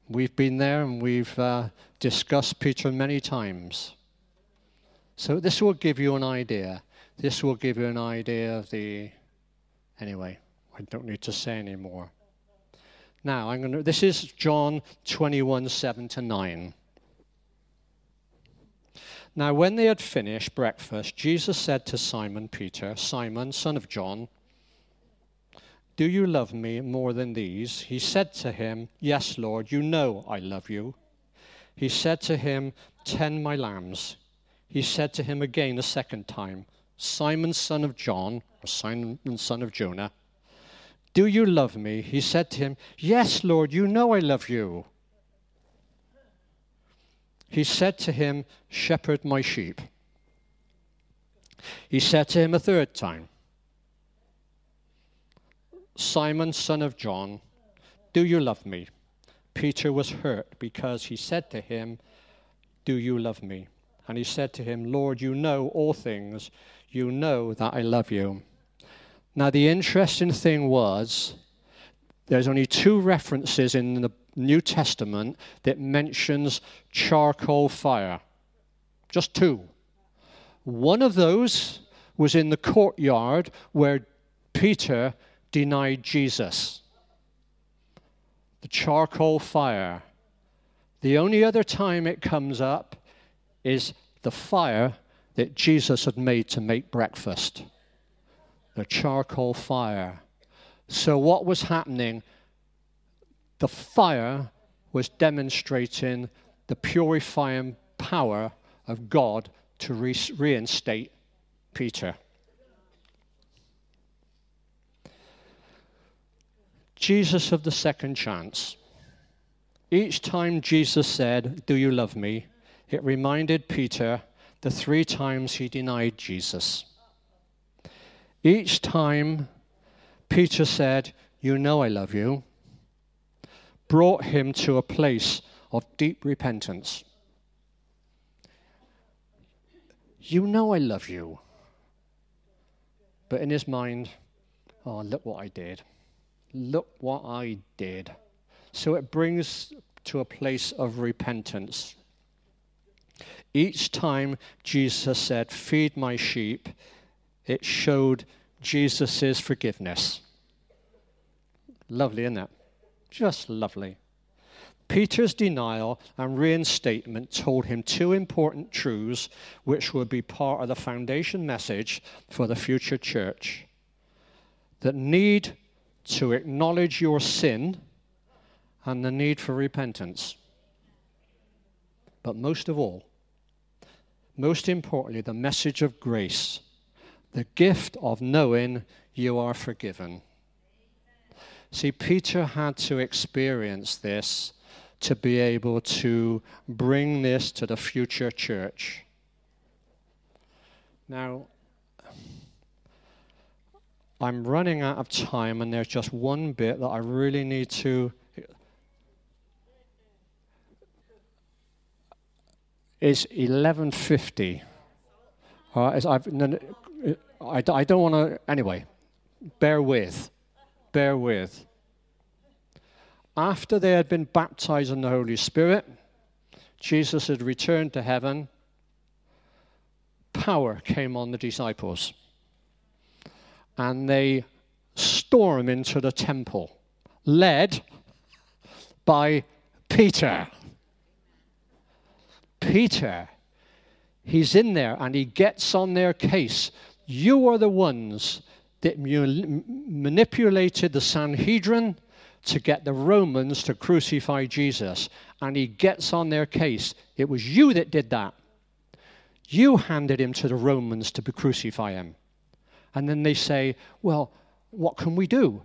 We've been there and we've uh, discussed Peter many times. So this will give you an idea. This will give you an idea of the. Anyway. I don't need to say any more. Now, I'm to, this is John 21 7 to 9. Now, when they had finished breakfast, Jesus said to Simon Peter, Simon, son of John, Do you love me more than these? He said to him, Yes, Lord, you know I love you. He said to him, Tend my lambs. He said to him again a second time, Simon, son of John, or Simon, son of Jonah, do you love me? He said to him, Yes, Lord, you know I love you. He said to him, Shepherd my sheep. He said to him a third time, Simon, son of John, do you love me? Peter was hurt because he said to him, Do you love me? And he said to him, Lord, you know all things. You know that I love you. Now, the interesting thing was there's only two references in the New Testament that mentions charcoal fire. Just two. One of those was in the courtyard where Peter denied Jesus. The charcoal fire. The only other time it comes up is the fire that Jesus had made to make breakfast. The charcoal fire. So, what was happening? The fire was demonstrating the purifying power of God to re- reinstate Peter. Jesus of the second chance. Each time Jesus said, Do you love me? it reminded Peter the three times he denied Jesus. Each time Peter said, You know I love you, brought him to a place of deep repentance. You know I love you. But in his mind, oh, look what I did. Look what I did. So it brings to a place of repentance. Each time Jesus said, Feed my sheep, it showed Jesus' forgiveness. Lovely, isn't it? Just lovely. Peter's denial and reinstatement told him two important truths which would be part of the foundation message for the future church. The need to acknowledge your sin and the need for repentance. But most of all, most importantly, the message of grace, the gift of knowing you are forgiven. See, Peter had to experience this to be able to bring this to the future church. Now, I'm running out of time, and there's just one bit that I really need to. It's 11:50. All right, I've, I, I don't want to. Anyway, bear with, bear with after they had been baptized in the Holy Spirit, Jesus had returned to heaven, power came on the disciples. And they storm into the temple, led by Peter. Peter, he's in there and he gets on their case. You are the ones that manipulated the Sanhedrin to get the Romans to crucify Jesus. And he gets on their case. It was you that did that. You handed him to the Romans to crucify him. And then they say, Well, what can we do?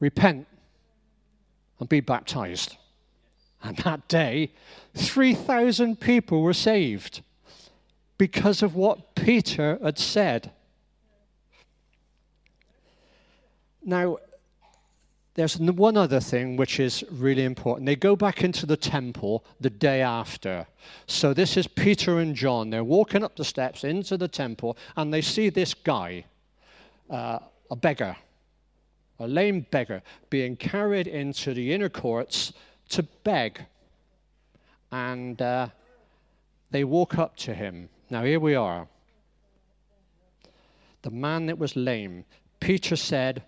Repent and be baptized. And that day, 3,000 people were saved because of what Peter had said. Now, there's one other thing which is really important. They go back into the temple the day after. So this is Peter and John. They're walking up the steps into the temple and they see this guy, uh, a beggar, a lame beggar, being carried into the inner courts to beg. And uh, they walk up to him. Now, here we are. The man that was lame. Peter said,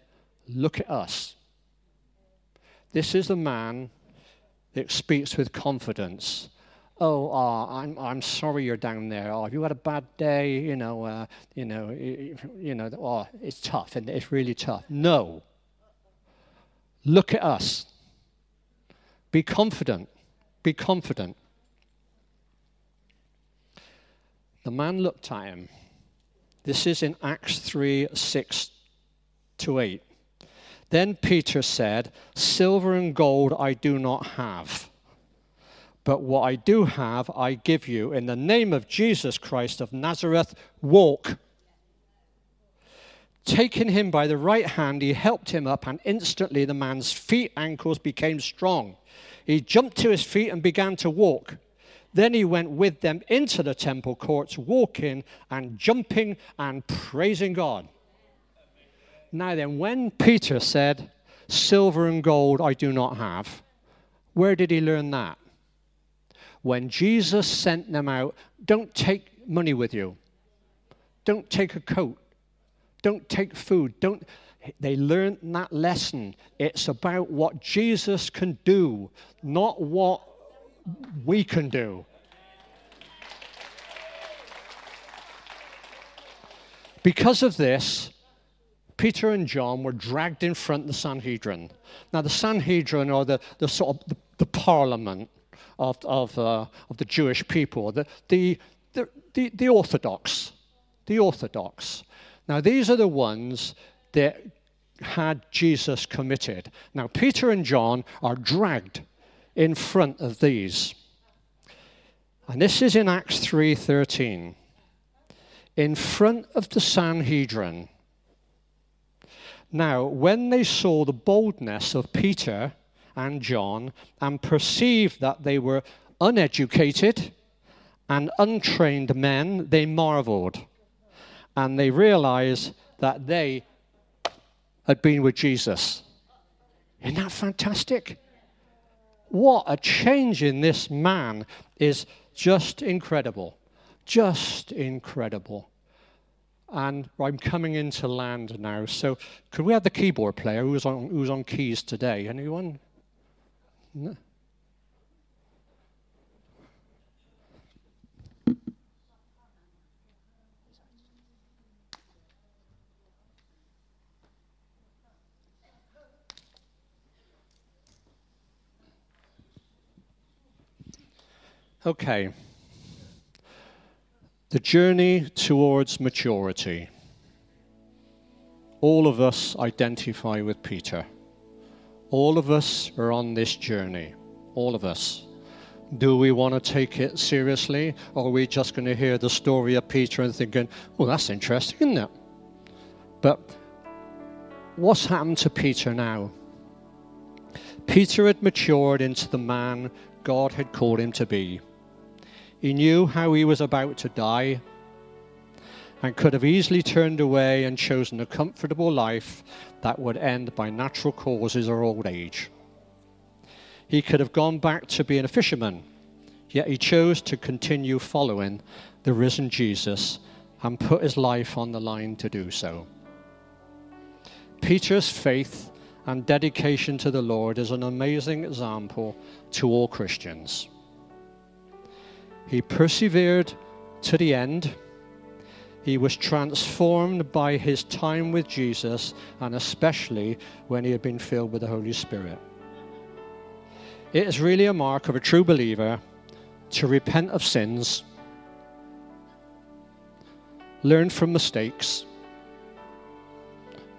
Look at us. This is a man that speaks with confidence. Oh, oh I'm, I'm sorry you're down there. Oh, have you had a bad day? You know, uh, you know, you, you know. Oh, it's tough, and it's really tough. No. Look at us. Be confident. Be confident. The man looked at him. This is in Acts 3 6 to 8. Then Peter said, Silver and gold I do not have. But what I do have, I give you. In the name of Jesus Christ of Nazareth, walk. Taking him by the right hand, he helped him up, and instantly the man's feet ankles became strong. He jumped to his feet and began to walk. Then he went with them into the temple courts, walking and jumping and praising God now then, when Peter said, Silver and gold I do not have, where did he learn that? When Jesus sent them out, don't take money with you, don't take a coat, don't take food, don't. They learned that lesson. It's about what Jesus can do, not what we can do. Because of this, Peter and John were dragged in front of the Sanhedrin. Now, the Sanhedrin are the, the sort of the, the parliament of, of, uh, of the Jewish people, the, the, the, the, the Orthodox. The Orthodox. Now, these are the ones that had Jesus committed. Now, Peter and John are dragged in front of these. And this is in Acts 3:13. In front of the Sanhedrin. Now, when they saw the boldness of Peter and John and perceived that they were uneducated and untrained men, they marveled. And they realized that they had been with Jesus. Isn't that fantastic? What a change in this man is just incredible. Just incredible. And I'm coming into land now. So, could we have the keyboard player who's on, who's on keys today? Anyone? No? Okay. The journey towards maturity. All of us identify with Peter. All of us are on this journey. All of us. Do we want to take it seriously, or are we just going to hear the story of Peter and thinking, well, that's interesting, isn't it? But what's happened to Peter now? Peter had matured into the man God had called him to be. He knew how he was about to die and could have easily turned away and chosen a comfortable life that would end by natural causes or old age. He could have gone back to being a fisherman, yet he chose to continue following the risen Jesus and put his life on the line to do so. Peter's faith and dedication to the Lord is an amazing example to all Christians. He persevered to the end. He was transformed by his time with Jesus, and especially when he had been filled with the Holy Spirit. It is really a mark of a true believer to repent of sins, learn from mistakes,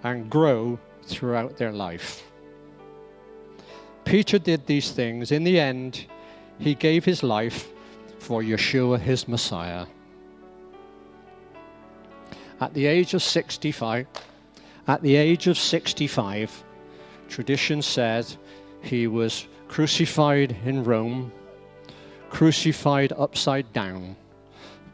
and grow throughout their life. Peter did these things. In the end, he gave his life for Yeshua, his Messiah. At the age of 65, at the age of 65, tradition says he was crucified in Rome, crucified upside down,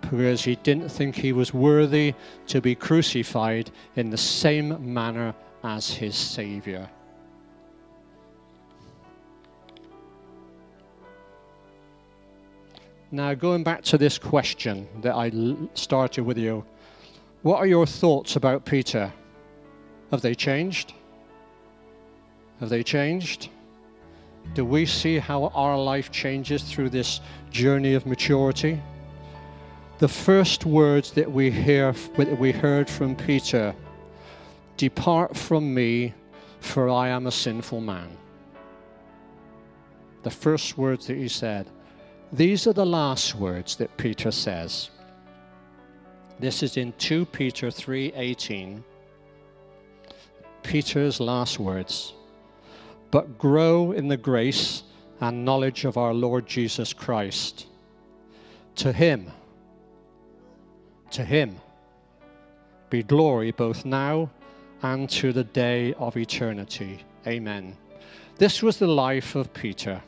because he didn't think he was worthy to be crucified in the same manner as his Savior. Now, going back to this question that I started with you, what are your thoughts about Peter? Have they changed? Have they changed? Do we see how our life changes through this journey of maturity? The first words that we hear that we heard from Peter, depart from me, for I am a sinful man. The first words that he said. These are the last words that Peter says. This is in 2 Peter 3:18. Peter's last words. But grow in the grace and knowledge of our Lord Jesus Christ. To him to him be glory both now and to the day of eternity. Amen. This was the life of Peter.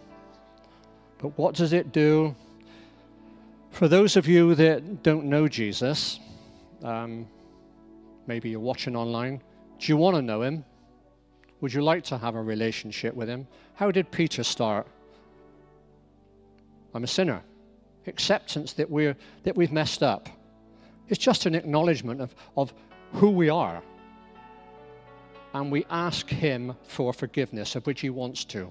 But what does it do? For those of you that don't know Jesus, um, maybe you're watching online, do you want to know him? Would you like to have a relationship with him? How did Peter start? I'm a sinner. Acceptance that, we're, that we've messed up. It's just an acknowledgement of, of who we are. And we ask him for forgiveness, of which he wants to.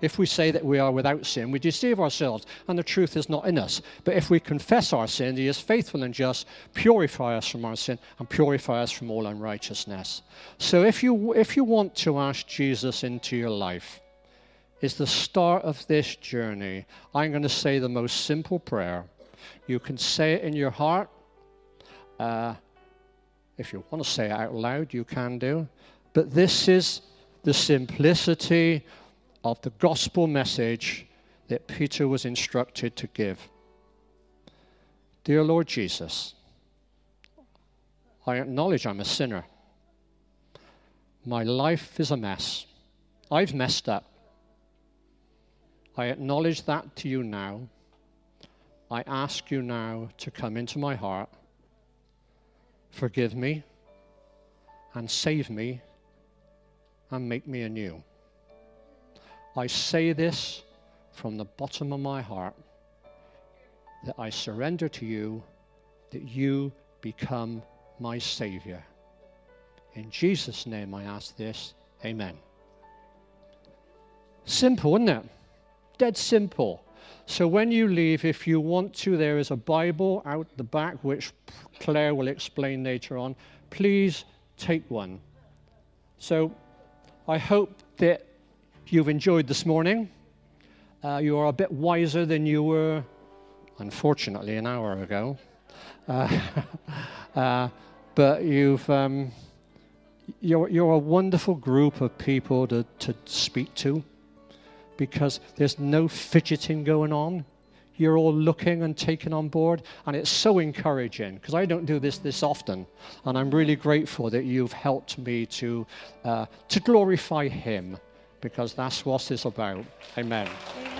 If we say that we are without sin, we deceive ourselves, and the truth is not in us. But if we confess our sin, He is faithful and just, purify us from our sin, and purify us from all unrighteousness. So if you, if you want to ask Jesus into your life, is the start of this journey. I'm going to say the most simple prayer. You can say it in your heart. Uh, if you want to say it out loud, you can do. But this is the simplicity of the gospel message that Peter was instructed to give. Dear Lord Jesus, I acknowledge I'm a sinner. My life is a mess. I've messed up. I acknowledge that to you now. I ask you now to come into my heart, forgive me, and save me, and make me anew. I say this from the bottom of my heart that I surrender to you, that you become my Savior. In Jesus' name I ask this. Amen. Simple, isn't it? Dead simple. So when you leave, if you want to, there is a Bible out the back, which Claire will explain later on. Please take one. So I hope that you've enjoyed this morning. Uh, you are a bit wiser than you were, unfortunately, an hour ago. Uh, *laughs* uh, but you've, um, you're, you're a wonderful group of people to, to speak to because there's no fidgeting going on. You're all looking and taking on board, and it's so encouraging because I don't do this this often, and I'm really grateful that you've helped me to uh, to glorify Him, because that's what it's about. Amen. Amen.